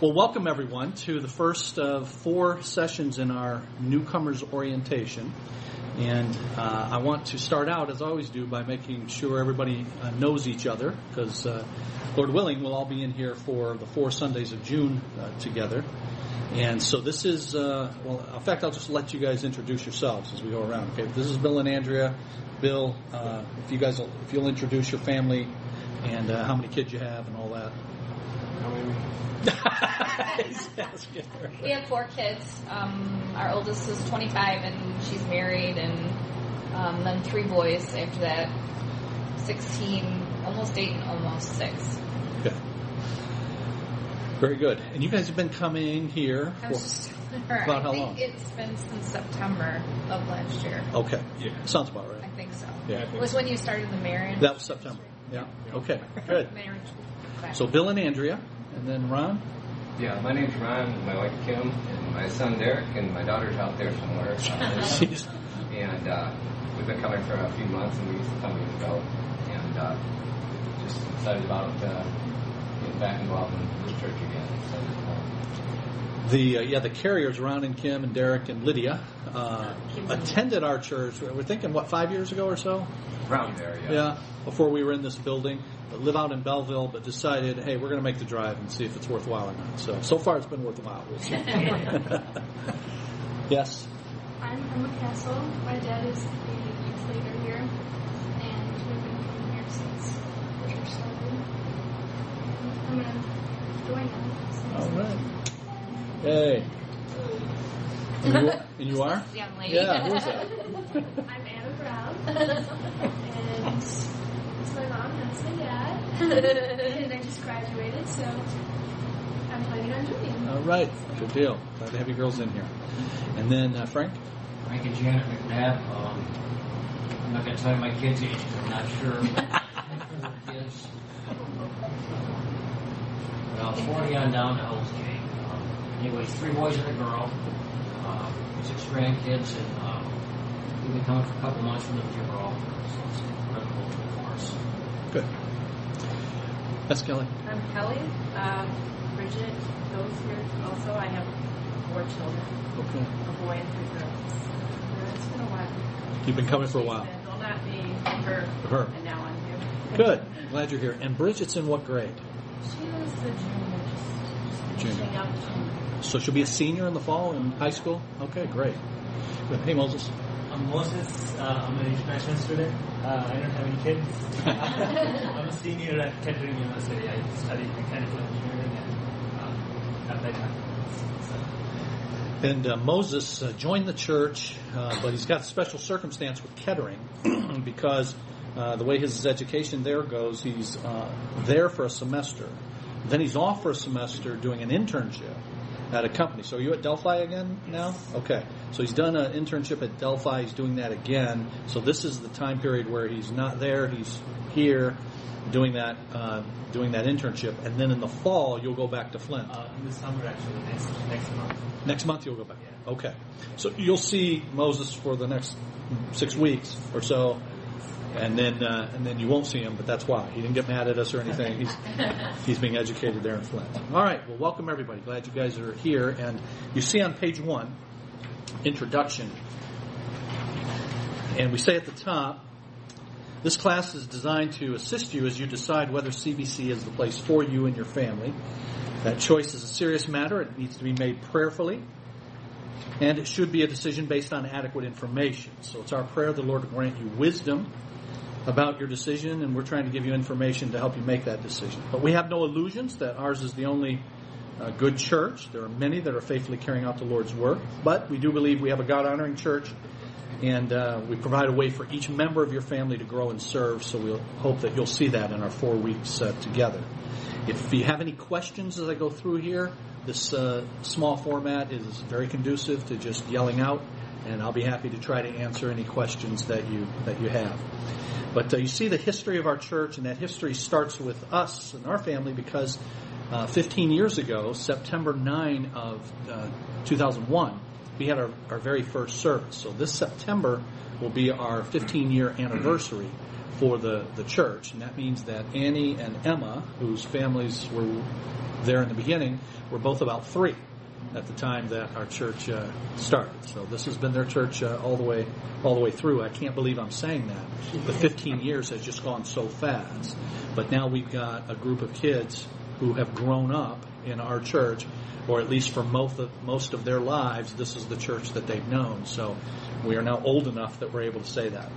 Well, welcome everyone to the first of four sessions in our newcomers orientation. And uh, I want to start out, as I always do, by making sure everybody uh, knows each other, because uh, Lord willing, we'll all be in here for the four Sundays of June uh, together. And so this is, uh, well, in fact, I'll just let you guys introduce yourselves as we go around. Okay, this is Bill and Andrea. Bill, uh, if you guys, will, if you'll introduce your family and how many kids you have and all that. We have four kids. Um, our oldest is 25 and she's married, and um, then three boys after that 16, almost 8, and almost 6. Okay. Very good. And you guys have been coming here for just, about how long? It's been since September of last year. Okay. Yeah. Sounds about right. I think so. Yeah. It was when you started the marriage. That was September. Yeah. Okay. Good. marriage. So Bill and Andrea. And then Ron? Yeah, my name's Ron, my wife Kim, and my son Derek, and my daughter's out there somewhere. and uh, we've been coming for a few months, and we used to come years ago. And uh, just excited about uh, getting back involved in this church again. the uh, yeah the carriers Ron and Kim and Derek and Lydia uh, attended our church. We're thinking what five years ago or so. Around there, yeah. Yeah, before we were in this building, but live out in Belleville, but decided, hey, we're going to make the drive and see if it's worthwhile or not. So, so far it's been worthwhile. We'll yes? I'm Emma Castle. My dad is the youth leader here, and we've been coming here since the church started. I'm going to join them. All right. Hey. And you, and you are? Young lady. Yeah, who's that? I'm Anna Brown. and it's my mom, that's my dad. and I just graduated, so I'm planning on joining. All right, good deal. Glad to have you girls in here. And then uh, Frank? Frank and Janet McNabb. Um, I'm not going to tell you my kids' ages. I'm not sure. kids. Well, 40 on down to LJ. Um, anyways, three boys and a girl. Uh, six grandkids, and um, we've been coming for a couple months from the Gibral. So it's incredible for us. Good. That's Kelly. I'm Kelly. Um, Bridget goes here also. I have four children. Okay. A boy and three girls. It's been a while. You've been coming for a while. Well, not me, her. Her. And now I'm here. Good. Glad you're here. And Bridget's in what grade? She was the junior. Just junior. So she'll be a senior in the fall in high school? Okay, great. Hey, Moses. I'm Moses. Uh, I'm an international student. Uh, I don't have any kids. I'm a senior at Kettering University. I study mechanical engineering and uh, applied mathematics. And uh, Moses uh, joined the church, uh, but he's got a special circumstance with Kettering because uh, the way his education there goes, he's uh, there for a semester. Then he's off for a semester doing an internship at a company. So are you at Delphi again now? Okay. So he's done an internship at Delphi. He's doing that again. So this is the time period where he's not there. He's here doing that uh, doing that internship, and then in the fall you'll go back to Flint. Uh, in the summer, actually, next next month. Next month you'll go back. Yeah. Okay. So you'll see Moses for the next six weeks or so and then uh, and then you won't see him, but that's why he didn't get mad at us or anything. He's he's being educated there in Flint. All right, well, welcome everybody. Glad you guys are here. And you see on page one, introduction, and we say at the top, this class is designed to assist you as you decide whether CBC is the place for you and your family. That choice is a serious matter. It needs to be made prayerfully. And it should be a decision based on adequate information. So it's our prayer the Lord grant you wisdom about your decision, and we're trying to give you information to help you make that decision. But we have no illusions that ours is the only uh, good church. There are many that are faithfully carrying out the Lord's work, but we do believe we have a God honoring church, and uh, we provide a way for each member of your family to grow and serve. So we'll hope that you'll see that in our four weeks uh, together. If you have any questions as I go through here, this uh, small format is very conducive to just yelling out, and I'll be happy to try to answer any questions that you that you have. But uh, you see the history of our church, and that history starts with us and our family because uh, 15 years ago, September 9 of uh, 2001, we had our, our very first service. So this September will be our 15 year anniversary for the, the church. And that means that Annie and Emma, whose families were there in the beginning, were both about three at the time that our church uh, started. So this has been their church uh, all the way all the way through. I can't believe I'm saying that. The 15 years has just gone so fast. But now we've got a group of kids who have grown up in our church, or at least for most of, most of their lives, this is the church that they've known. So we are now old enough that we're able to say that.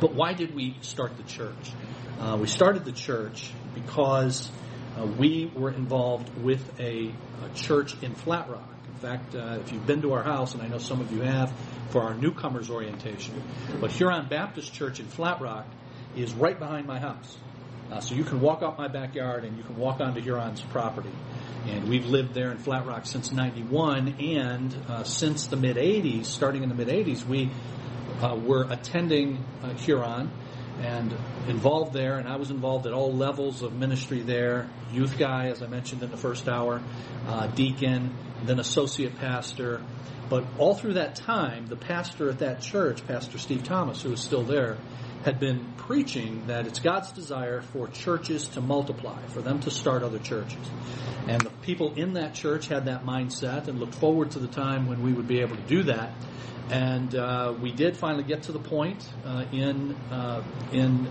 But why did we start the church? Uh, we started the church because uh, we were involved with a, a, church in Flat Rock. In fact, uh, if you've been to our house, and I know some of you have, for our newcomers orientation, but Huron Baptist Church in Flat Rock is right behind my house. Uh, so you can walk out my backyard and you can walk onto Huron's property. And we've lived there in Flat Rock since 91, and uh, since the mid 80s, starting in the mid 80s, we uh, were attending uh, Huron and involved there, and I was involved at all levels of ministry there. Youth guy, as I mentioned in the first hour, uh, deacon, then associate pastor. But all through that time, the pastor at that church, Pastor Steve Thomas, who is still there, had been preaching that it's God's desire for churches to multiply, for them to start other churches. And the people in that church had that mindset and looked forward to the time when we would be able to do that. And uh, we did finally get to the point uh, in uh, in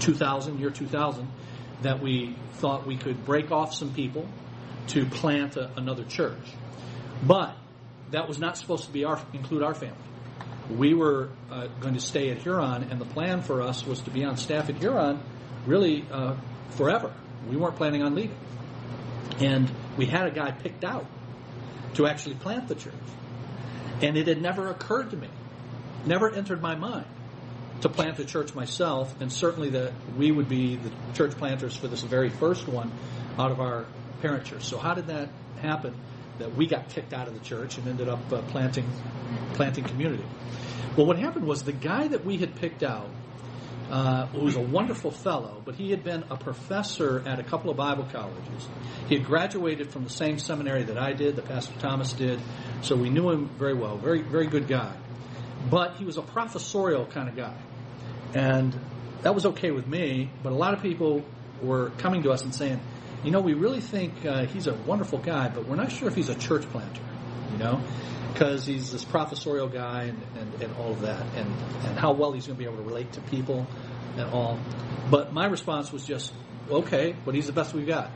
2000, year 2000, that we thought we could break off some people to plant a, another church. But that was not supposed to be our include our family. We were uh, going to stay at Huron, and the plan for us was to be on staff at Huron really uh, forever. We weren't planning on leaving. And we had a guy picked out to actually plant the church. And it had never occurred to me, never entered my mind to plant a church myself, and certainly that we would be the church planters for this very first one out of our parent church. So how did that happen? That we got kicked out of the church and ended up uh, planting planting community. Well, what happened was the guy that we had picked out, uh, who was a wonderful fellow, but he had been a professor at a couple of Bible colleges. He had graduated from the same seminary that I did, that Pastor Thomas did, so we knew him very well. Very, very good guy. But he was a professorial kind of guy. And that was okay with me, but a lot of people were coming to us and saying, you know, we really think uh, he's a wonderful guy, but we're not sure if he's a church planter, you know, because he's this professorial guy and, and, and all of that, and, and how well he's going to be able to relate to people and all. But my response was just, okay, but he's the best we've got.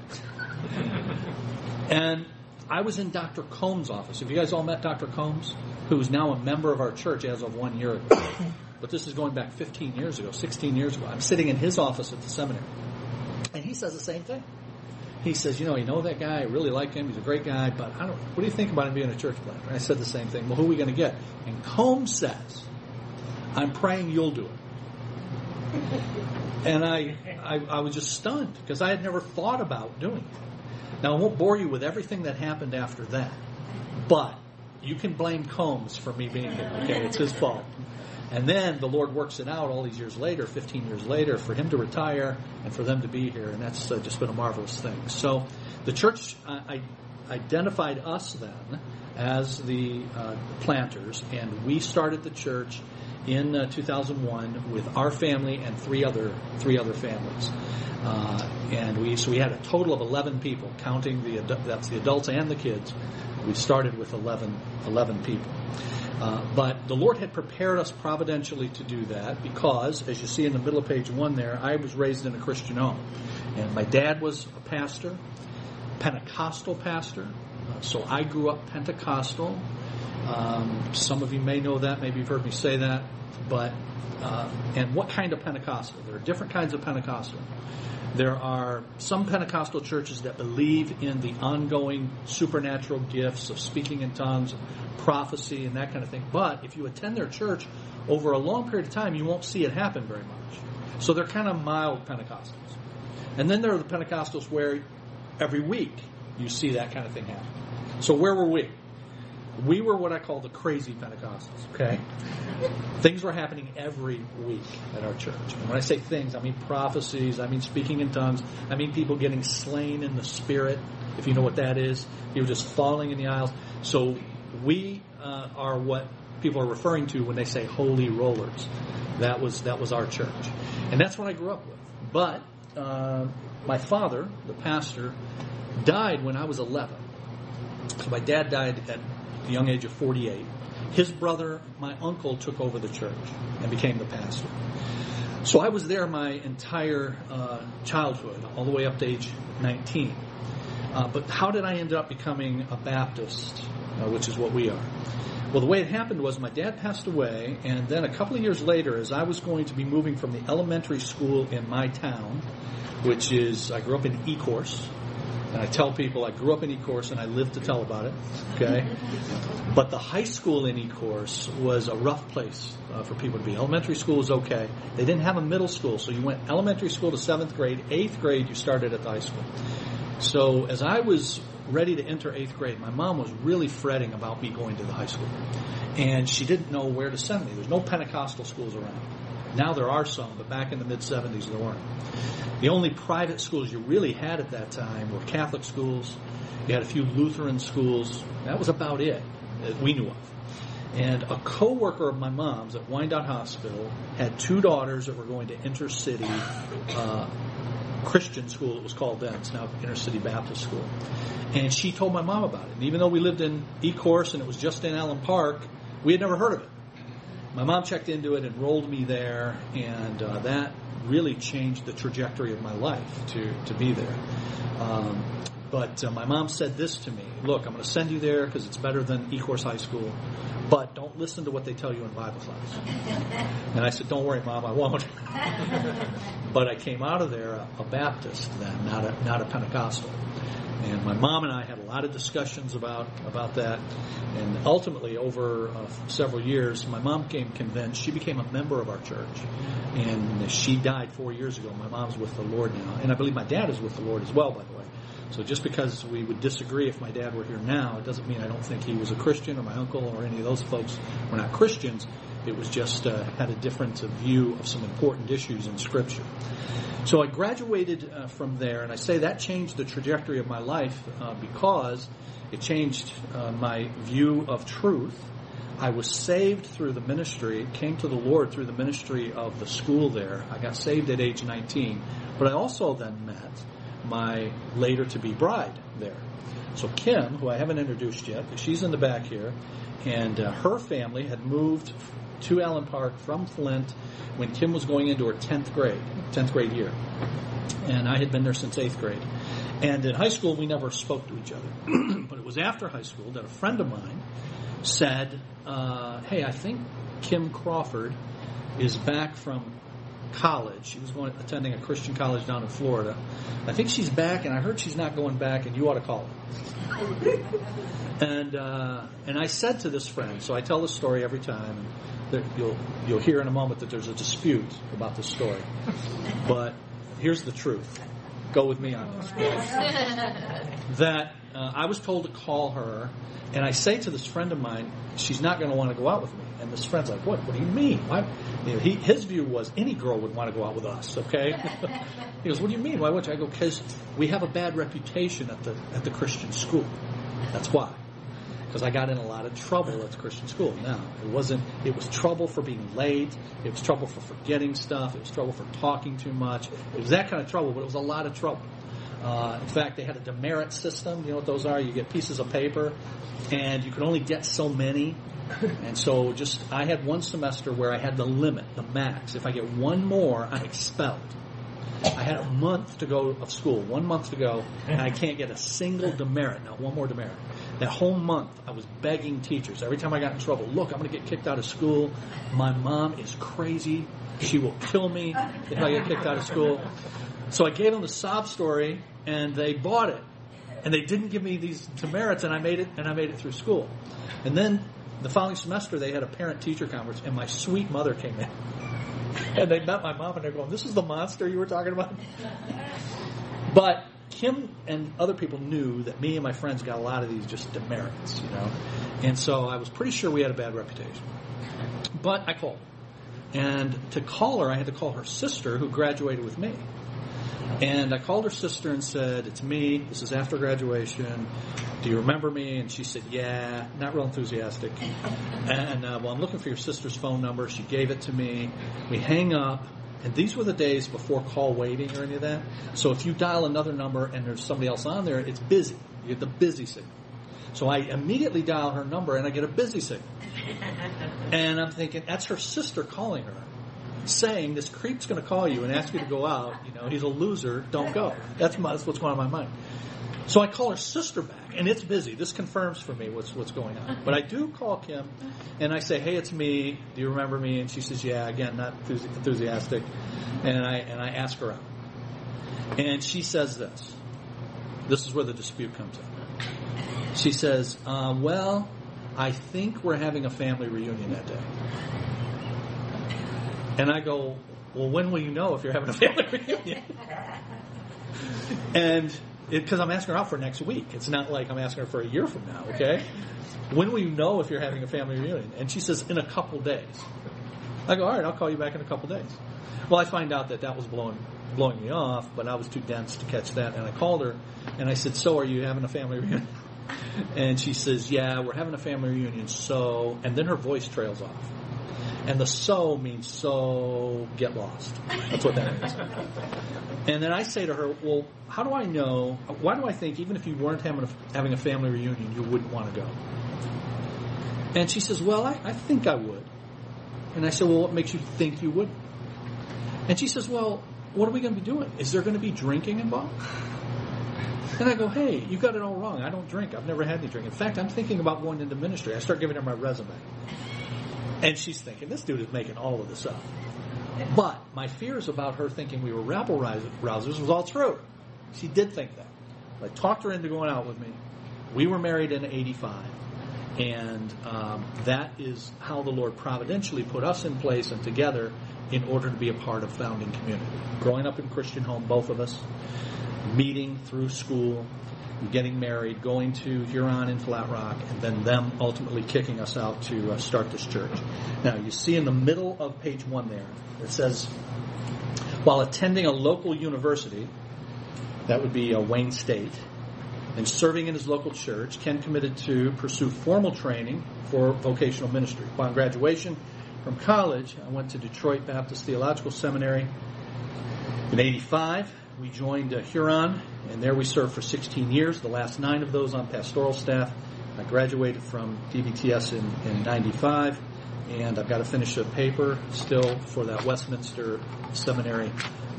and I was in Dr. Combs' office. Have you guys all met Dr. Combs, who's now a member of our church as of one year ago? but this is going back 15 years ago, 16 years ago. I'm sitting in his office at the seminary. And he says the same thing. He says, you know, you know that guy, I really like him, he's a great guy, but I don't, what do you think about him being a church planter? And I said the same thing. Well, who are we going to get? And Combs says, I'm praying you'll do it. and I, I, I was just stunned because I had never thought about doing it. Now, I won't bore you with everything that happened after that, but you can blame Combs for me being here. Okay, it's his fault. And then the Lord works it out all these years later, 15 years later, for him to retire and for them to be here, and that's uh, just been a marvelous thing. So the church uh, identified us then as the uh, planters, and we started the church in uh, 2001 with our family and three other three other families. Uh, and we so we had a total of 11 people, counting the that's the adults and the kids. We started with 11, 11 people. Uh, but the Lord had prepared us providentially to do that because, as you see in the middle of page one there, I was raised in a Christian home. And my dad was a pastor, Pentecostal pastor. Uh, so I grew up Pentecostal. Um, some of you may know that, maybe you've heard me say that. But, uh, and what kind of Pentecostal? There are different kinds of Pentecostal. There are some Pentecostal churches that believe in the ongoing supernatural gifts of speaking in tongues, prophecy, and that kind of thing. But if you attend their church over a long period of time, you won't see it happen very much. So they're kind of mild Pentecostals. And then there are the Pentecostals where every week you see that kind of thing happen. So where were we? We were what I call the crazy Pentecostals, okay? things were happening every week at our church. And when I say things, I mean prophecies, I mean speaking in tongues, I mean people getting slain in the spirit, if you know what that is. People just falling in the aisles. So we uh, are what people are referring to when they say holy rollers. That was that was our church, and that's what I grew up with. But uh, my father, the pastor, died when I was 11. So my dad died at the young age of 48. His brother, my uncle, took over the church and became the pastor. So I was there my entire uh, childhood, all the way up to age 19. Uh, but how did I end up becoming a Baptist, uh, which is what we are? Well, the way it happened was my dad passed away, and then a couple of years later, as I was going to be moving from the elementary school in my town, which is, I grew up in Ecorse, and I tell people I grew up in Ecorse and I live to tell about it. Okay, but the high school in Ecorse was a rough place uh, for people to be. Elementary school was okay. They didn't have a middle school, so you went elementary school to seventh grade. Eighth grade, you started at the high school. So as I was ready to enter eighth grade, my mom was really fretting about me going to the high school, and she didn't know where to send me. There's no Pentecostal schools around. Now there are some, but back in the mid 70s there weren't. The only private schools you really had at that time were Catholic schools. You had a few Lutheran schools. That was about it that we knew of. And a co-worker of my mom's at Wyandotte Hospital had two daughters that were going to intercity uh, Christian school, it was called then. It's now Intercity Baptist School. And she told my mom about it. And even though we lived in Ecorse and it was just in Allen Park, we had never heard of it. My mom checked into it, enrolled me there, and uh, that really changed the trajectory of my life to, to be there. Um, but uh, my mom said this to me Look, I'm going to send you there because it's better than Ecorse High School, but don't listen to what they tell you in Bible class. And I said, Don't worry, Mom, I won't. but I came out of there a, a Baptist then, not a, not a Pentecostal. And my mom and I had a lot of discussions about about that. And ultimately, over uh, several years, my mom became convinced. She became a member of our church, and she died four years ago. My mom's with the Lord now, and I believe my dad is with the Lord as well. By the way. So just because we would disagree if my dad were here now, it doesn't mean I don't think he was a Christian or my uncle or any of those folks were not Christians. It was just uh, had a different view of some important issues in Scripture. So I graduated uh, from there, and I say that changed the trajectory of my life uh, because it changed uh, my view of truth. I was saved through the ministry, came to the Lord through the ministry of the school there. I got saved at age 19, but I also then met my later to be bride there. So Kim, who I haven't introduced yet, she's in the back here, and uh, her family had moved to Allen Park from Flint when Kim was going into her 10th grade, 10th grade year. And I had been there since 8th grade. And in high school, we never spoke to each other. but it was after high school that a friend of mine said, uh, Hey, I think Kim Crawford is back from college. She was going attending a Christian college down in Florida. I think she's back, and I heard she's not going back, and you ought to call her. and uh, and I said to this friend, so I tell this story every time. That you'll you'll hear in a moment that there's a dispute about this story, but here's the truth. Go with me on this. that uh, I was told to call her, and I say to this friend of mine, she's not going to want to go out with me. And this friend's like, what? What do you mean? Why? You know, he, his view was any girl would want to go out with us. Okay. he goes, what do you mean? Why would you? I go, because we have a bad reputation at the at the Christian school. That's why. Because I got in a lot of trouble at the Christian school. Now it wasn't. It was trouble for being late. It was trouble for forgetting stuff. It was trouble for talking too much. It was that kind of trouble, but it was a lot of trouble. Uh, in fact, they had a demerit system. You know what those are? You get pieces of paper, and you could only get so many. And so, just I had one semester where I had the limit, the max. If I get one more, I'm expelled. I had a month to go of school, one month to go, and I can't get a single demerit, not one more demerit. That whole month, I was begging teachers. Every time I got in trouble, look, I'm going to get kicked out of school. My mom is crazy. She will kill me if I get kicked out of school. So I gave them the sob story, and they bought it. And they didn't give me these demerits, and I made it, and I made it through school. And then the following semester, they had a parent-teacher conference, and my sweet mother came in. and they met my mom, and they're going, "This is the monster you were talking about." but Kim and other people knew that me and my friends got a lot of these just demerits, you know, and so I was pretty sure we had a bad reputation. But I called, and to call her, I had to call her sister, who graduated with me. And I called her sister and said, It's me. This is after graduation. Do you remember me? And she said, Yeah. Not real enthusiastic. And uh, well, I'm looking for your sister's phone number. She gave it to me. We hang up. And these were the days before call waiting or any of that. So if you dial another number and there's somebody else on there, it's busy. You get the busy signal. So I immediately dial her number and I get a busy signal. And I'm thinking, that's her sister calling her saying this creep's going to call you and ask you to go out. You know, he's a loser. Don't go. That's, my, that's what's going on in my mind. So I call her sister back, and it's busy. This confirms for me what's what's going on. But I do call Kim, and I say, "Hey, it's me. Do you remember me?" And she says, "Yeah." Again, not enthusiastic. And I and I ask her out, and she says this. This is where the dispute comes in. She says, um, "Well, I think we're having a family reunion that day." And I go, well, when will you know if you're having a family reunion? and because I'm asking her out for next week. It's not like I'm asking her for a year from now, okay? When will you know if you're having a family reunion? And she says, in a couple days. I go, all right, I'll call you back in a couple days. Well, I find out that that was blowing, blowing me off, but I was too dense to catch that. And I called her and I said, so are you having a family reunion? And she says, yeah, we're having a family reunion, so, and then her voice trails off. And the so means so get lost. That's what that means. and then I say to her, well, how do I know? Why do I think even if you weren't having a, having a family reunion, you wouldn't want to go? And she says, well, I, I think I would. And I said, well, what makes you think you would? And she says, well, what are we going to be doing? Is there going to be drinking involved? And I go, hey, you got it all wrong. I don't drink. I've never had any drink. In fact, I'm thinking about going into ministry. I start giving her my resume. And she's thinking, this dude is making all of this up. But my fears about her thinking we were rabble rousers was all true. She did think that. I talked her into going out with me. We were married in 85. And um, that is how the Lord providentially put us in place and together in order to be a part of founding community. Growing up in Christian home, both of us, meeting through school, getting married, going to Huron in Flat Rock, and then them ultimately kicking us out to uh, start this church. Now, you see in the middle of page one there, it says, while attending a local university, that would be uh, Wayne State, and serving in his local church, Ken committed to pursue formal training for vocational ministry. Upon graduation from college, I went to Detroit Baptist Theological Seminary. In 85, we joined uh, Huron and there we served for 16 years, the last nine of those on pastoral staff. I graduated from DBTS in, in 95, and I've got to finish a paper still for that Westminster Seminary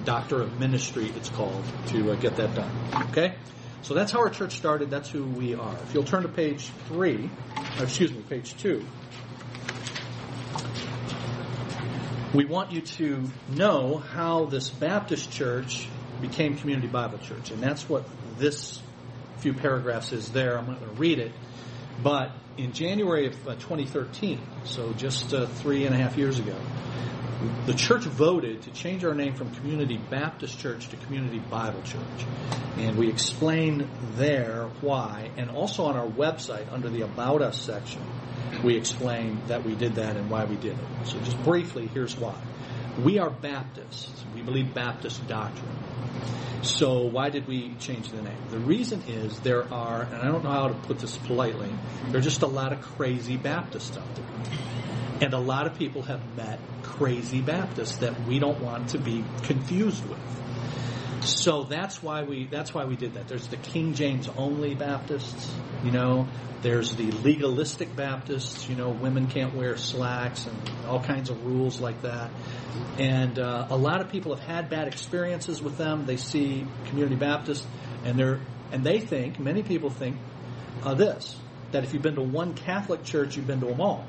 Doctor of Ministry, it's called, to uh, get that done. Okay? So that's how our church started. That's who we are. If you'll turn to page three, excuse me, page two, we want you to know how this Baptist church became Community Bible Church. And that's what this few paragraphs is there. I'm not going to read it. But in January of uh, 2013, so just uh, three and a half years ago, the church voted to change our name from Community Baptist Church to Community Bible Church. And we explain there why, and also on our website under the About Us section, we explain that we did that and why we did it. So just briefly, here's why. We are Baptists. We believe Baptist doctrine. So why did we change the name? The reason is there are, and I don't know how to put this politely, there are just a lot of crazy Baptists out there. And a lot of people have met crazy Baptists that we don't want to be confused with. So that's why we that's why we did that. There's the King James only Baptists, you know. There's the legalistic Baptists, you know, women can't wear slacks and all kinds of rules like that. And uh, a lot of people have had bad experiences with them. They see Community Baptists, and they're and they think many people think uh, this that if you've been to one Catholic church, you've been to them all.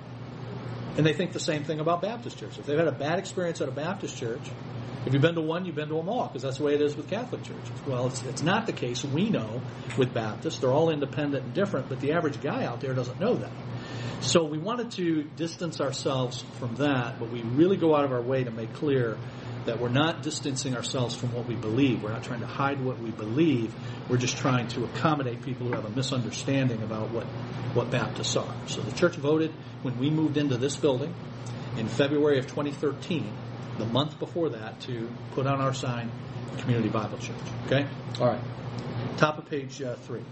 And they think the same thing about Baptist church. If they've had a bad experience at a Baptist church, if you've been to one, you've been to them all, because that's the way it is with Catholic churches. Well, it's, it's not the case. We know with Baptists, they're all independent and different, but the average guy out there doesn't know that. So we wanted to distance ourselves from that, but we really go out of our way to make clear that we're not distancing ourselves from what we believe. We're not trying to hide what we believe. We're just trying to accommodate people who have a misunderstanding about what, what Baptists are. So the church voted when we moved into this building in February of 2013 the month before that to put on our sign, Community Bible Church. Okay? All right. Top of page uh, three.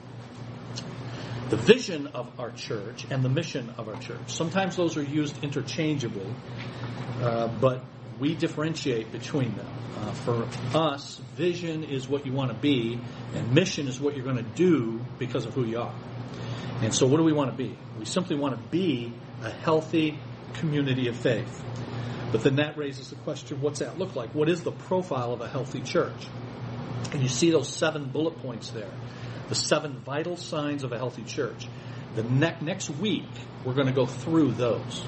The vision of our church and the mission of our church. Sometimes those are used interchangeably, uh, but we differentiate between them. Uh, for us, vision is what you want to be, and mission is what you're going to do because of who you are. And so, what do we want to be? We simply want to be a healthy community of faith. But then that raises the question what's that look like? What is the profile of a healthy church? And you see those seven bullet points there the seven vital signs of a healthy church. The ne- next week, we're going to go through those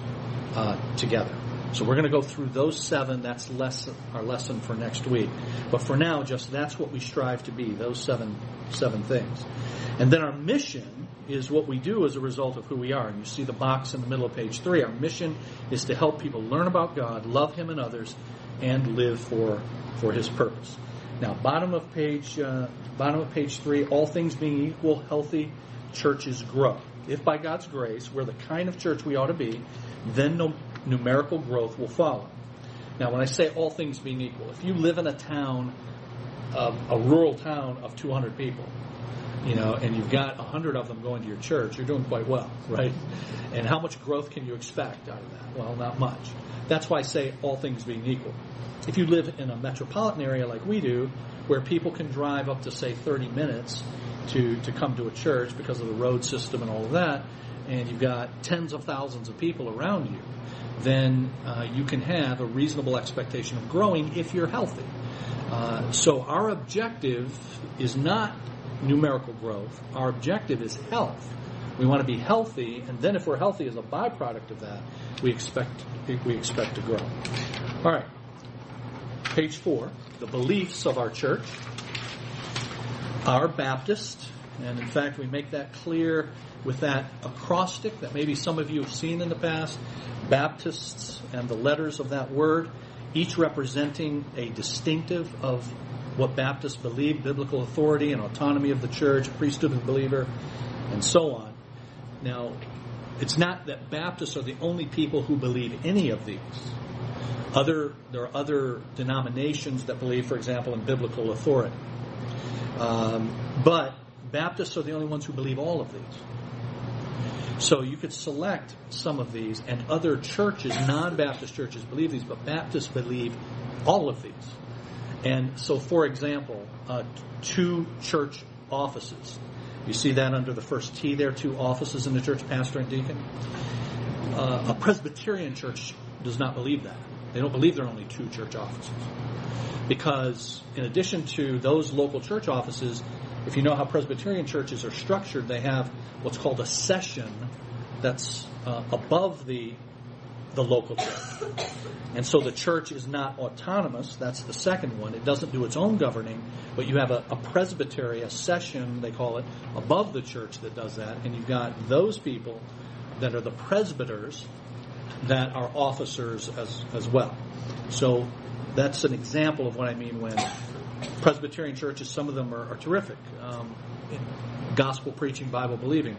uh, together. So we're going to go through those seven. That's lesson, our lesson for next week. But for now, just that's what we strive to be, those seven, seven things. And then our mission is what we do as a result of who we are. And you see the box in the middle of page three. Our mission is to help people learn about God, love Him and others, and live for, for His purpose. Now, bottom of page, uh, bottom of page three, all things being equal, healthy churches grow. If by God's grace we're the kind of church we ought to be, then no, numerical growth will follow. Now, when I say all things being equal, if you live in a town, uh, a rural town of 200 people, you know, and you've got 100 of them going to your church, you're doing quite well, right? And how much growth can you expect out of that? Well, not much. That's why I say all things being equal. If you live in a metropolitan area like we do, where people can drive up to say 30 minutes to, to come to a church because of the road system and all of that, and you've got tens of thousands of people around you, then uh, you can have a reasonable expectation of growing if you're healthy. Uh, so our objective is not numerical growth. Our objective is health. We want to be healthy, and then if we're healthy as a byproduct of that, we expect we expect to grow. All right. Page four, the beliefs of our church are Baptist, and in fact, we make that clear with that acrostic that maybe some of you have seen in the past. Baptists and the letters of that word, each representing a distinctive of what Baptists believe, biblical authority and autonomy of the church, priesthood of the believer, and so on. Now, it's not that Baptists are the only people who believe any of these. Other, there are other denominations that believe, for example, in biblical authority. Um, but Baptists are the only ones who believe all of these. So you could select some of these, and other churches, non Baptist churches, believe these, but Baptists believe all of these. And so, for example, uh, two church offices. You see that under the first T there, two offices in the church, pastor and deacon. Uh, a Presbyterian church does not believe that. They don't believe there are only two church offices. Because in addition to those local church offices, if you know how Presbyterian churches are structured, they have what's called a session that's uh, above the the local church. And so the church is not autonomous. That's the second one. It doesn't do its own governing, but you have a, a presbytery, a session, they call it, above the church that does that. And you've got those people that are the presbyters that are officers as, as well. So that's an example of what I mean when Presbyterian churches, some of them are, are terrific, um, gospel preaching, Bible believing,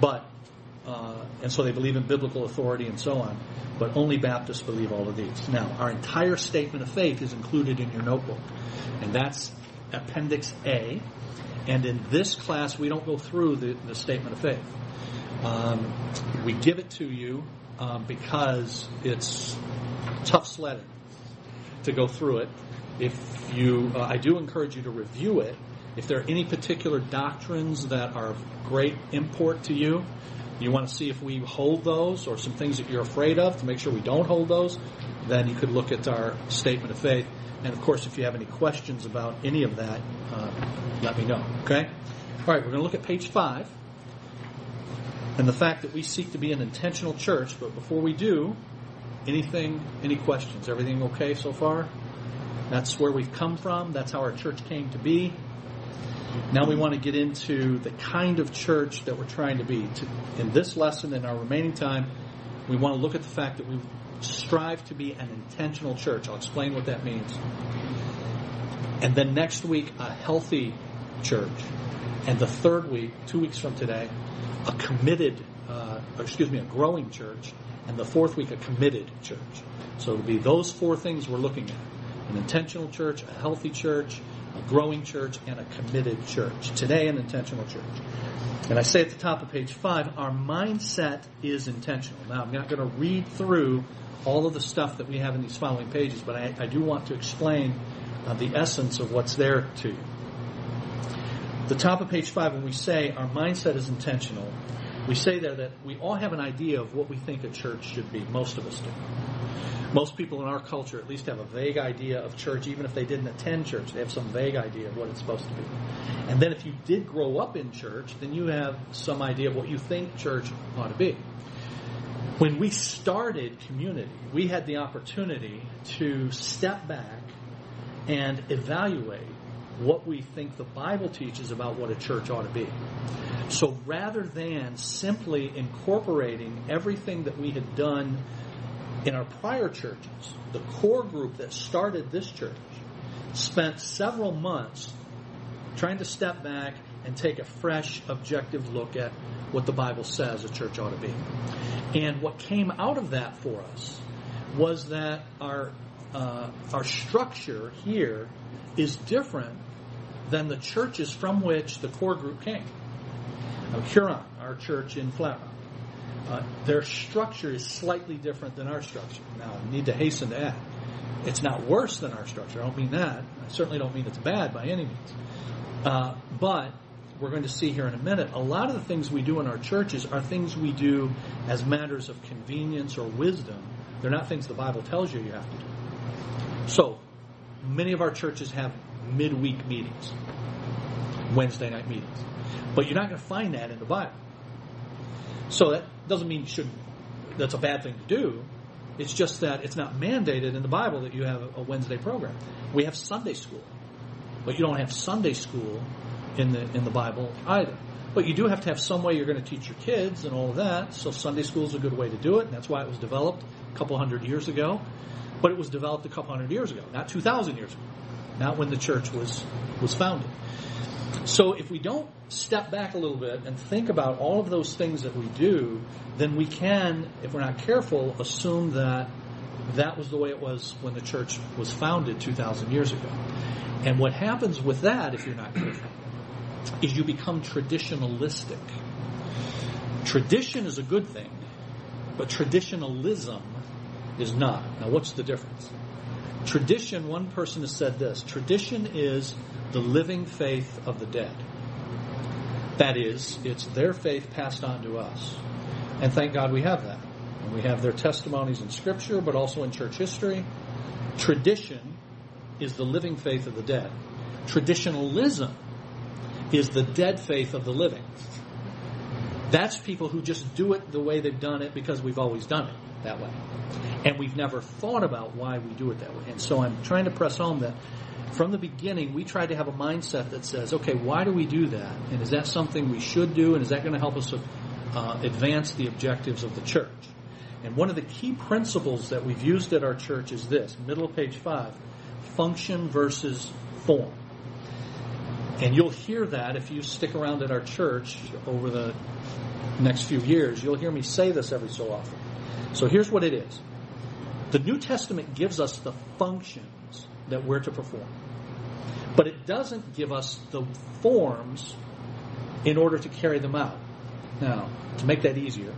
but uh, and so they believe in biblical authority and so on. But only Baptists believe all of these. Now, our entire statement of faith is included in your notebook, and that's Appendix A. And in this class, we don't go through the, the statement of faith. Um, we give it to you um, because it's tough sledding to go through it. If you, uh, I do encourage you to review it. If there are any particular doctrines that are of great import to you, you want to see if we hold those or some things that you're afraid of to make sure we don't hold those, then you could look at our statement of faith. And of course, if you have any questions about any of that, uh, let me know. Okay? All right, we're going to look at page five and the fact that we seek to be an intentional church. But before we do, anything, any questions? Everything okay so far? That's where we've come from. That's how our church came to be. Now we want to get into the kind of church that we're trying to be. In this lesson, in our remaining time, we want to look at the fact that we strive to be an intentional church. I'll explain what that means. And then next week, a healthy church. And the third week, two weeks from today, a committed, uh, excuse me, a growing church. and the fourth week a committed church. So it'll be those four things we're looking at. An intentional church, a healthy church, a growing church, and a committed church. Today, an intentional church. And I say at the top of page five, our mindset is intentional. Now, I'm not going to read through all of the stuff that we have in these following pages, but I, I do want to explain uh, the essence of what's there to you. The top of page five, when we say our mindset is intentional, we say there that we all have an idea of what we think a church should be. Most of us do. Most people in our culture at least have a vague idea of church, even if they didn't attend church. They have some vague idea of what it's supposed to be. And then if you did grow up in church, then you have some idea of what you think church ought to be. When we started community, we had the opportunity to step back and evaluate what we think the Bible teaches about what a church ought to be. So rather than simply incorporating everything that we had done in our prior churches, the core group that started this church spent several months trying to step back and take a fresh, objective look at what the Bible says a church ought to be. And what came out of that for us was that our uh, our structure here is different than the churches from which the core group came. Now, Huron, our church in Flat Rock, uh, their structure is slightly different than our structure. Now, I need to hasten to add, it's not worse than our structure. I don't mean that. I certainly don't mean it's bad by any means. Uh, but we're going to see here in a minute, a lot of the things we do in our churches are things we do as matters of convenience or wisdom. They're not things the Bible tells you you have to do. So, many of our churches have midweek meetings, Wednesday night meetings. But you're not going to find that in the Bible. So that doesn't mean you shouldn't. that's a bad thing to do. It's just that it's not mandated in the Bible that you have a Wednesday program. We have Sunday school. But you don't have Sunday school in the in the Bible either. But you do have to have some way you're going to teach your kids and all of that. So Sunday school is a good way to do it, and that's why it was developed a couple hundred years ago. But it was developed a couple hundred years ago, not 2,000 years ago, not when the church was was founded. So if we don't step back a little bit and think about all of those things that we do, then we can, if we're not careful, assume that that was the way it was when the church was founded 2,000 years ago. And what happens with that, if you're not careful, is you become traditionalistic. Tradition is a good thing, but traditionalism is not. Now, what's the difference? Tradition, one person has said this tradition is the living faith of the dead. That is, it's their faith passed on to us. And thank God we have that. And we have their testimonies in Scripture, but also in church history. Tradition is the living faith of the dead. Traditionalism is the dead faith of the living. That's people who just do it the way they've done it because we've always done it that way. And we've never thought about why we do it that way. And so I'm trying to press home that from the beginning, we tried to have a mindset that says, okay, why do we do that? And is that something we should do? And is that going to help us uh, advance the objectives of the church? And one of the key principles that we've used at our church is this middle of page five function versus form. And you'll hear that if you stick around at our church over the next few years. You'll hear me say this every so often. So here's what it is the New Testament gives us the functions that we're to perform. But it doesn't give us the forms in order to carry them out. Now, to make that easier,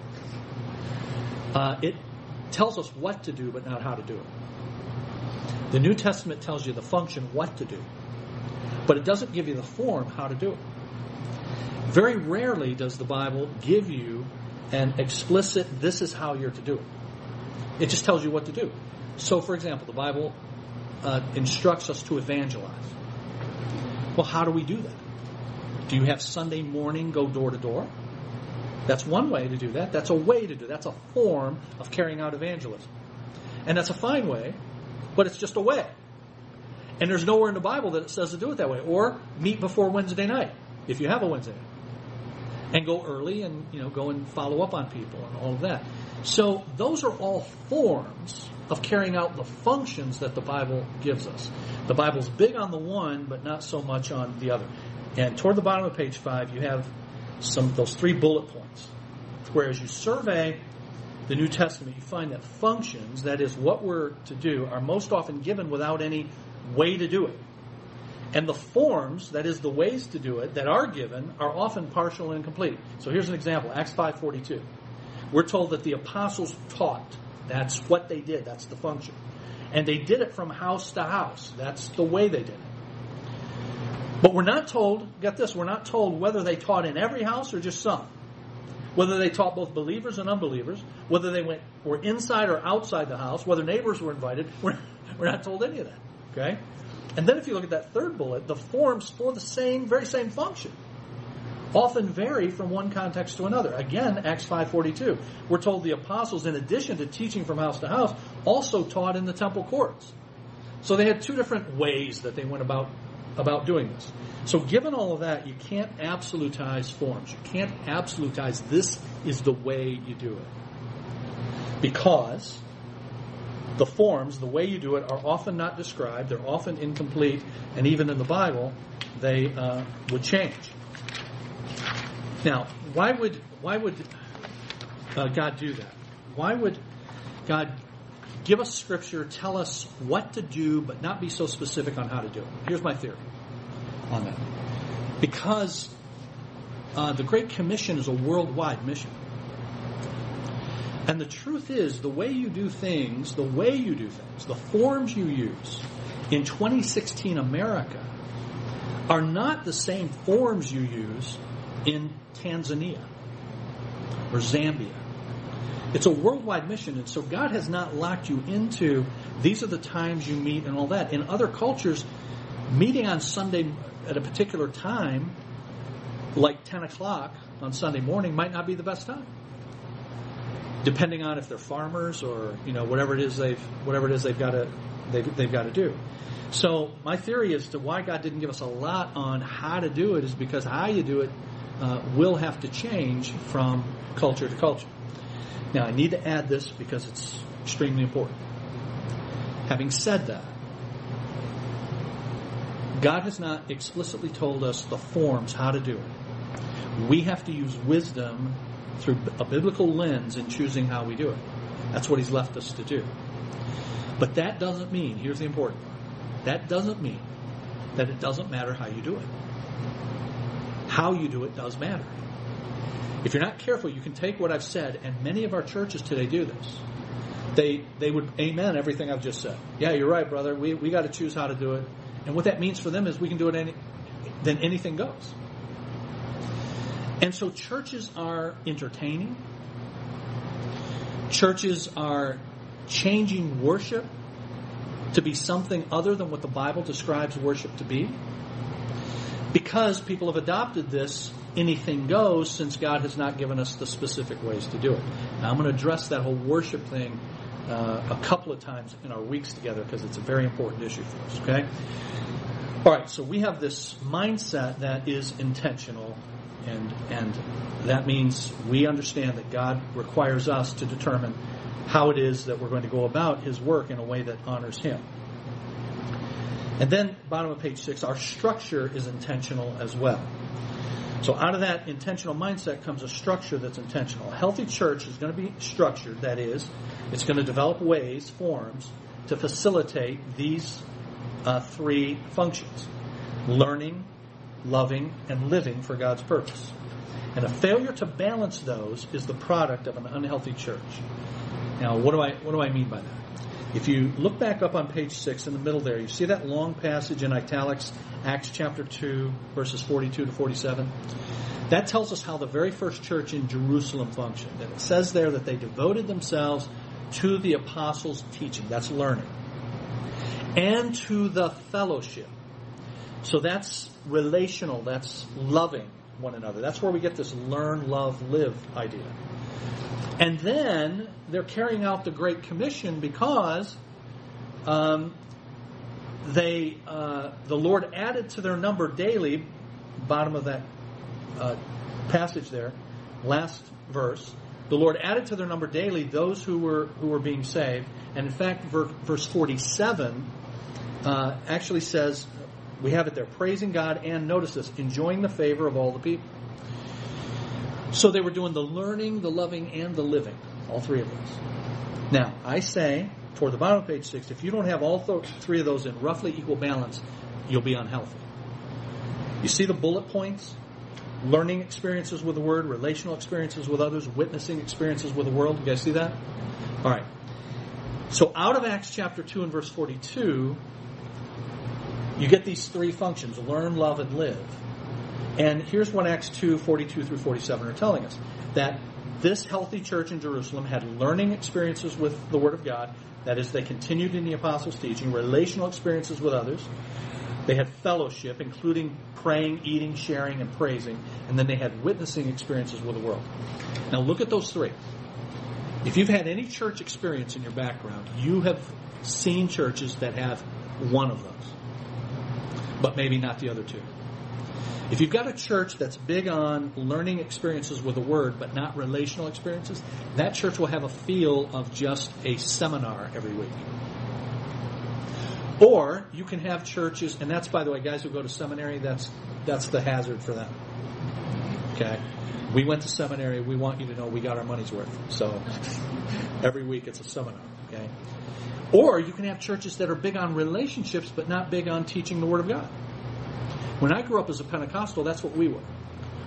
uh, it tells us what to do, but not how to do it. The New Testament tells you the function, what to do, but it doesn't give you the form, how to do it. Very rarely does the Bible give you an explicit, this is how you're to do it. It just tells you what to do. So, for example, the Bible uh, instructs us to evangelize. Well, how do we do that? Do you have Sunday morning go door to door? That's one way to do that. That's a way to do. That. That's a form of carrying out evangelism, and that's a fine way, but it's just a way. And there's nowhere in the Bible that it says to do it that way. Or meet before Wednesday night if you have a Wednesday night, and go early and you know go and follow up on people and all of that. So those are all forms of carrying out the functions that the Bible gives us. The Bible's big on the one, but not so much on the other. And toward the bottom of page five, you have some those three bullet points. Whereas you survey the New Testament, you find that functions, that is what we're to do, are most often given without any way to do it. And the forms, that is the ways to do it, that are given are often partial and incomplete. So here's an example, Acts 5.42. We're told that the apostles taught. That's what they did. That's the function. And they did it from house to house. That's the way they did it. But we're not told, get this, we're not told whether they taught in every house or just some. Whether they taught both believers and unbelievers, whether they went were inside or outside the house, whether neighbors were invited, we're, we're not told any of that. Okay? And then if you look at that third bullet, the forms for the same, very same function often vary from one context to another. Again, Acts 5.42. We're told the apostles, in addition to teaching from house to house, also taught in the temple courts. So they had two different ways that they went about about doing this. So given all of that, you can't absolutize forms. You can't absolutize this is the way you do it. Because the forms, the way you do it, are often not described, they're often incomplete, and even in the Bible, they uh, would change. Now, why would why would uh, God do that? Why would God give us scripture, tell us what to do, but not be so specific on how to do it? Here's my theory on that. Because uh, the Great Commission is a worldwide mission. And the truth is, the way you do things, the way you do things, the forms you use in 2016 America are not the same forms you use in Tanzania or Zambia. It's a worldwide mission, and so God has not locked you into these are the times you meet and all that. In other cultures, meeting on Sunday at a particular time, like 10 o'clock on Sunday morning, might not be the best time. Depending on if they're farmers or you know whatever it is they've whatever it is they've got to they've, they've got to do. So my theory as to why God didn't give us a lot on how to do it is because how you do it uh, will have to change from culture to culture. Now I need to add this because it's extremely important. Having said that, God has not explicitly told us the forms how to do it. We have to use wisdom through a biblical lens in choosing how we do it. That's what He's left us to do. But that doesn't mean, here's the important part, that doesn't mean that it doesn't matter how you do it. How you do it does matter. If you're not careful, you can take what I've said, and many of our churches today do this. They, they would amen everything I've just said. Yeah, you're right, brother. We, we got to choose how to do it. And what that means for them is we can do it any, then anything goes. And so churches are entertaining. Churches are changing worship to be something other than what the Bible describes worship to be. Because people have adopted this anything goes since God has not given us the specific ways to do it. Now I'm going to address that whole worship thing uh, a couple of times in our weeks together because it's a very important issue for us, okay? All right, so we have this mindset that is intentional, and, and that means we understand that God requires us to determine how it is that we're going to go about His work in a way that honors Him. And then, bottom of page six, our structure is intentional as well. So out of that intentional mindset comes a structure that's intentional. A healthy church is going to be structured, that is, it's going to develop ways, forms, to facilitate these uh, three functions learning, loving, and living for God's purpose. And a failure to balance those is the product of an unhealthy church. Now, what do I, what do I mean by that? If you look back up on page 6 in the middle there, you see that long passage in italics, Acts chapter 2, verses 42 to 47? That tells us how the very first church in Jerusalem functioned. And it says there that they devoted themselves to the apostles' teaching. That's learning. And to the fellowship. So that's relational. That's loving one another. That's where we get this learn, love, live idea. And then they're carrying out the Great Commission because um, they uh, the Lord added to their number daily. Bottom of that uh, passage there, last verse. The Lord added to their number daily those who were who were being saved, and in fact, verse forty-seven uh, actually says we have it there, praising God and notice this, enjoying the favor of all the people. So they were doing the learning, the loving, and the living, all three of those. Now, I say, toward the bottom of page six, if you don't have all th- three of those in roughly equal balance, you'll be unhealthy. You see the bullet points? Learning experiences with the Word, relational experiences with others, witnessing experiences with the world. You guys see that? All right. So out of Acts chapter 2 and verse 42, you get these three functions learn, love, and live. And here's what Acts 2 42 through 47 are telling us that this healthy church in Jerusalem had learning experiences with the Word of God. That is, they continued in the apostles' teaching, relational experiences with others. They had fellowship, including praying, eating, sharing, and praising. And then they had witnessing experiences with the world. Now look at those three. If you've had any church experience in your background, you have seen churches that have one of those, but maybe not the other two. If you've got a church that's big on learning experiences with the Word, but not relational experiences, that church will have a feel of just a seminar every week. Or you can have churches, and that's by the way, guys who go to seminary, that's that's the hazard for them. Okay, we went to seminary. We want you to know we got our money's worth. So every week it's a seminar. Okay, or you can have churches that are big on relationships, but not big on teaching the Word of God. When I grew up as a Pentecostal, that's what we were.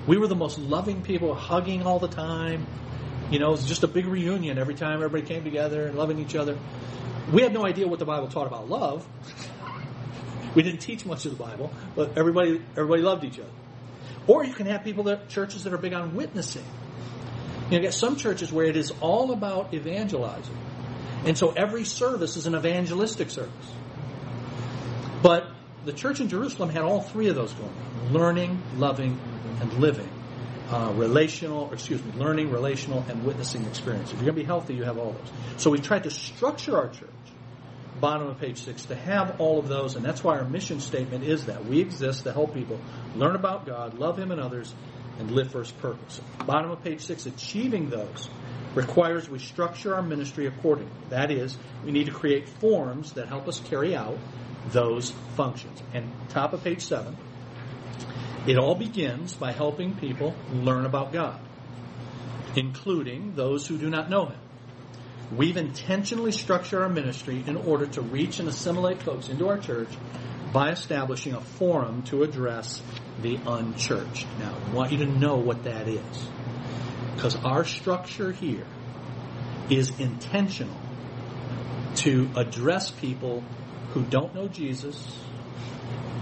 We were the most loving people, hugging all the time. You know, it was just a big reunion every time everybody came together and loving each other. We had no idea what the Bible taught about love. We didn't teach much of the Bible, but everybody everybody loved each other. Or you can have people that churches that are big on witnessing. You know, get some churches where it is all about evangelizing. And so every service is an evangelistic service. But the church in Jerusalem had all three of those going learning, loving, and living. Uh, relational, excuse me, learning, relational, and witnessing experience. If you're going to be healthy, you have all those. So we tried to structure our church, bottom of page six, to have all of those, and that's why our mission statement is that we exist to help people learn about God, love Him and others, and live for His purpose. Bottom of page six, achieving those requires we structure our ministry accordingly. That is, we need to create forms that help us carry out those functions. And top of page seven, it all begins by helping people learn about God, including those who do not know Him. We've intentionally structured our ministry in order to reach and assimilate folks into our church by establishing a forum to address the unchurched. Now, I want you to know what that is. Because our structure here is intentional to address people who don't know Jesus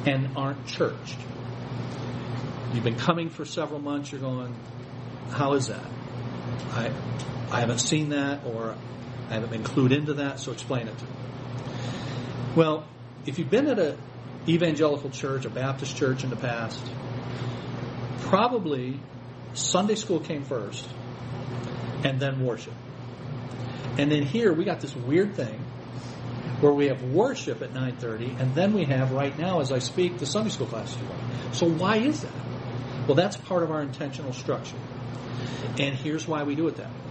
and aren't churched. You've been coming for several months, you're going, how is that? I, I haven't seen that or I haven't been clued into that, so explain it to me. Well, if you've been at a evangelical church, a Baptist church in the past, probably Sunday school came first and then worship. And then here we got this weird thing where we have worship at 9:30 and then we have right now as I speak the Sunday school class So why is that? Well, that's part of our intentional structure. And here's why we do it that way.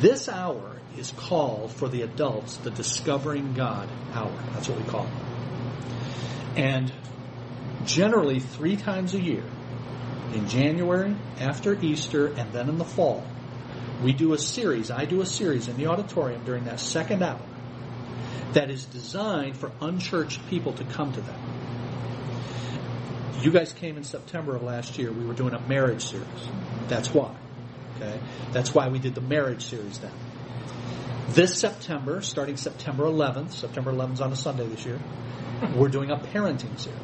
This hour is called for the adults the Discovering God hour. That's what we call it. And generally three times a year, in January, after Easter, and then in the fall, we do a series. I do a series in the auditorium during that second hour that is designed for unchurched people to come to that. You guys came in September of last year. We were doing a marriage series. That's why. Okay? That's why we did the marriage series then. This September, starting September 11th, September 11th is on a Sunday this year, we're doing a parenting series.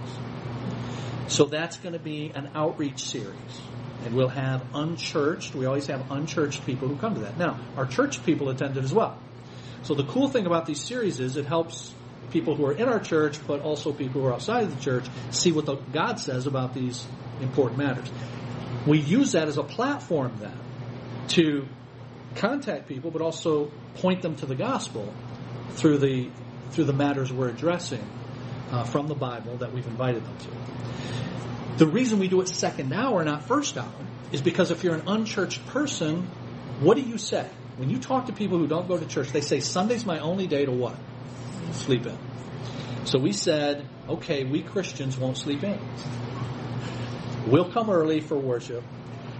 So that's going to be an outreach series. And we'll have unchurched, we always have unchurched people who come to that. Now, our church people attended as well. So the cool thing about these series is it helps people who are in our church, but also people who are outside of the church, see what the, God says about these important matters. We use that as a platform then to contact people, but also point them to the gospel through the through the matters we're addressing uh, from the Bible that we've invited them to. The reason we do it second hour, not first hour, is because if you're an unchurched person, what do you say? When you talk to people who don't go to church, they say Sunday's my only day to what? Sleep in. So we said, okay, we Christians won't sleep in. We'll come early for worship,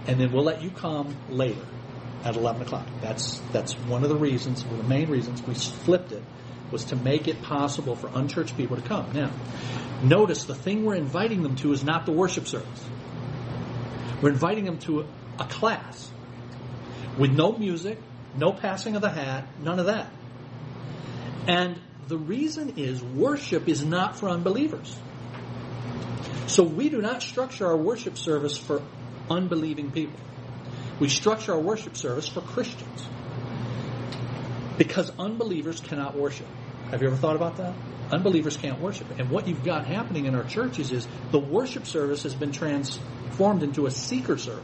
and then we'll let you come later at 11 o'clock. That's, that's one of the reasons, one of the main reasons we flipped it was to make it possible for unchurched people to come. Now, notice the thing we're inviting them to is not the worship service. We're inviting them to a, a class with no music, no passing of the hat, none of that. And the reason is worship is not for unbelievers. So we do not structure our worship service for unbelieving people. We structure our worship service for Christians. Because unbelievers cannot worship. Have you ever thought about that? Unbelievers can't worship. And what you've got happening in our churches is the worship service has been transformed into a seeker service.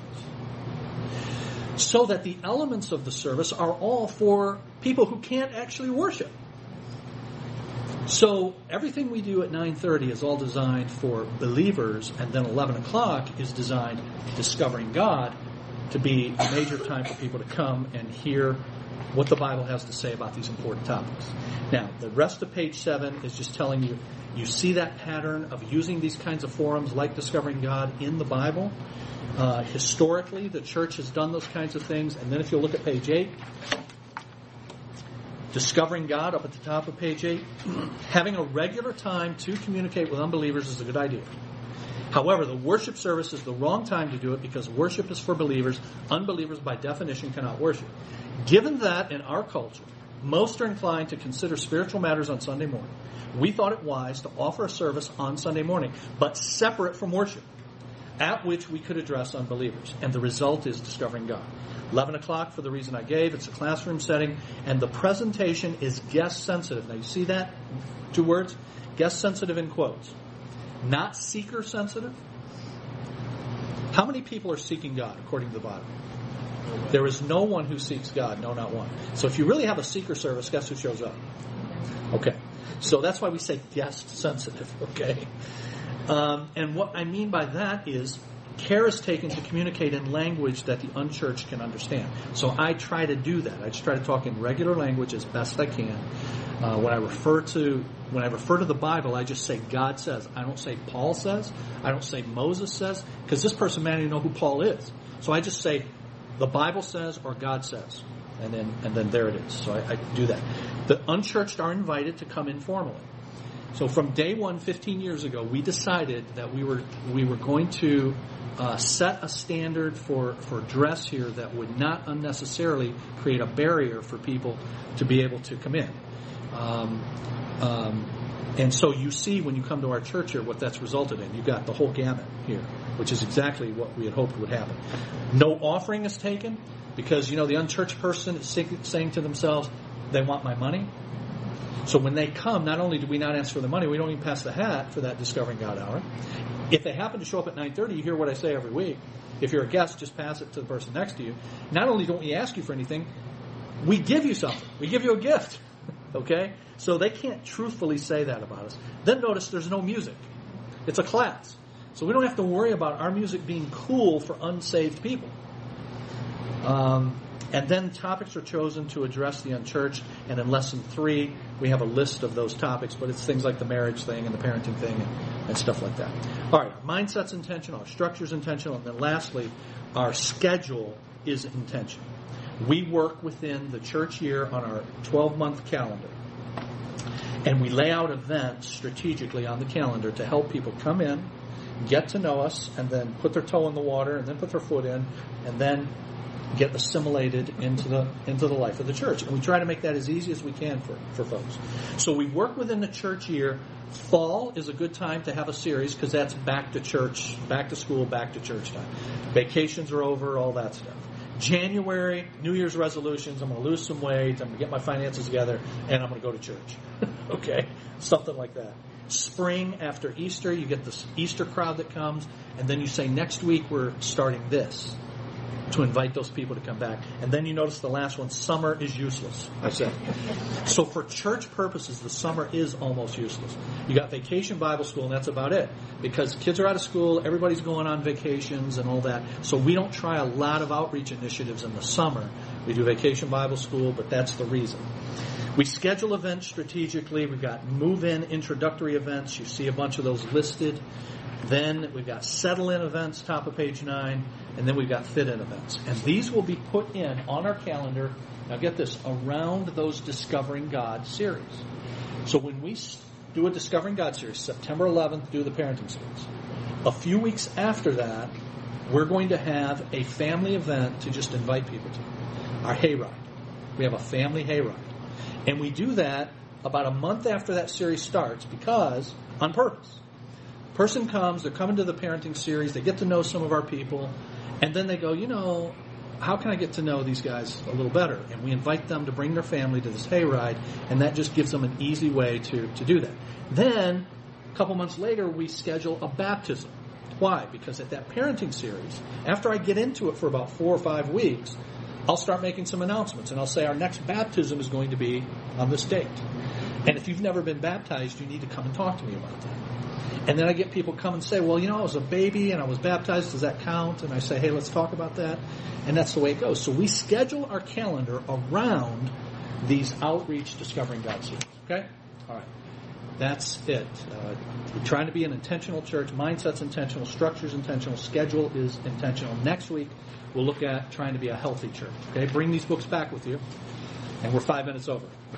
So that the elements of the service are all for people who can't actually worship. So everything we do at 9:30 is all designed for believers, and then 11 o'clock is designed discovering God to be a major time for people to come and hear what the Bible has to say about these important topics. Now, the rest of page seven is just telling you you see that pattern of using these kinds of forums like discovering God in the Bible. Uh, historically, the church has done those kinds of things, and then if you look at page eight, discovering God up at the top of page 8, having a regular time to communicate with unbelievers is a good idea. However, the worship service is the wrong time to do it because worship is for believers. Unbelievers, by definition, cannot worship. Given that in our culture, most are inclined to consider spiritual matters on Sunday morning, we thought it wise to offer a service on Sunday morning, but separate from worship, at which we could address unbelievers. And the result is discovering God. 11 o'clock for the reason I gave. It's a classroom setting, and the presentation is guest sensitive. Now, you see that? Two words? Guest sensitive in quotes. Not seeker sensitive. How many people are seeking God according to the Bible? There is no one who seeks God, no, not one. So if you really have a seeker service, guess who shows up? Okay. So that's why we say guest sensitive, okay? Um, and what I mean by that is care is taken to communicate in language that the unchurched can understand. So I try to do that. I just try to talk in regular language as best I can. Uh, when I refer to when I refer to the Bible, I just say God says. I don't say Paul says. I don't say Moses says because this person may not even know who Paul is. So I just say the Bible says or God says, and then and then there it is. So I, I do that. The unchurched are invited to come informally. So from day one, 15 years ago, we decided that we were we were going to uh, set a standard for, for dress here that would not unnecessarily create a barrier for people to be able to come in. Um, um, and so you see when you come to our church here what that's resulted in. You've got the whole gamut here, which is exactly what we had hoped would happen. No offering is taken because, you know, the unchurched person is saying to themselves, they want my money. So when they come, not only do we not ask for the money, we don't even pass the hat for that Discovering God hour. If they happen to show up at 9.30, you hear what I say every week. If you're a guest, just pass it to the person next to you. Not only don't we ask you for anything, we give you something. We give you a gift. Okay? So they can't truthfully say that about us. Then notice there's no music. It's a class. So we don't have to worry about our music being cool for unsaved people. Um, and then topics are chosen to address the unchurched. And in lesson three, we have a list of those topics, but it's things like the marriage thing and the parenting thing and, and stuff like that. All right, mindset's intentional, our structure's intentional, and then lastly, our schedule is intentional. We work within the church year on our 12 month calendar. And we lay out events strategically on the calendar to help people come in, get to know us, and then put their toe in the water, and then put their foot in, and then get assimilated into the into the life of the church. And we try to make that as easy as we can for, for folks. So we work within the church year. Fall is a good time to have a series because that's back to church, back to school, back to church time. Vacations are over, all that stuff. January, New Year's resolutions, I'm going to lose some weight, I'm going to get my finances together, and I'm going to go to church. okay? Something like that. Spring, after Easter, you get this Easter crowd that comes, and then you say, next week we're starting this to invite those people to come back. And then you notice the last one, summer is useless. I said. So for church purposes, the summer is almost useless. You got vacation Bible school, and that's about it. Because kids are out of school, everybody's going on vacations and all that. So we don't try a lot of outreach initiatives in the summer. We do vacation Bible school, but that's the reason. We schedule events strategically. We've got move-in introductory events. You see a bunch of those listed. Then we've got settle in events, top of page nine, and then we've got fit in events. And these will be put in on our calendar. Now get this, around those Discovering God series. So when we do a Discovering God series, September 11th, do the parenting series. A few weeks after that, we're going to have a family event to just invite people to. Our hayride. We have a family hayride. And we do that about a month after that series starts because, on purpose. Person comes, they're coming to the parenting series, they get to know some of our people, and then they go, you know, how can I get to know these guys a little better? And we invite them to bring their family to this hayride, and that just gives them an easy way to, to do that. Then, a couple months later, we schedule a baptism. Why? Because at that parenting series, after I get into it for about four or five weeks, I'll start making some announcements and I'll say our next baptism is going to be on this date. And if you've never been baptized, you need to come and talk to me about that. And then I get people come and say, well, you know, I was a baby and I was baptized. Does that count? And I say, hey, let's talk about that. And that's the way it goes. So we schedule our calendar around these outreach discovering God series. Okay? All right. That's it. Uh, we're trying to be an intentional church. Mindset's intentional. Structure's intentional. Schedule is intentional. Next week, we'll look at trying to be a healthy church. Okay? Bring these books back with you. And we're five minutes over.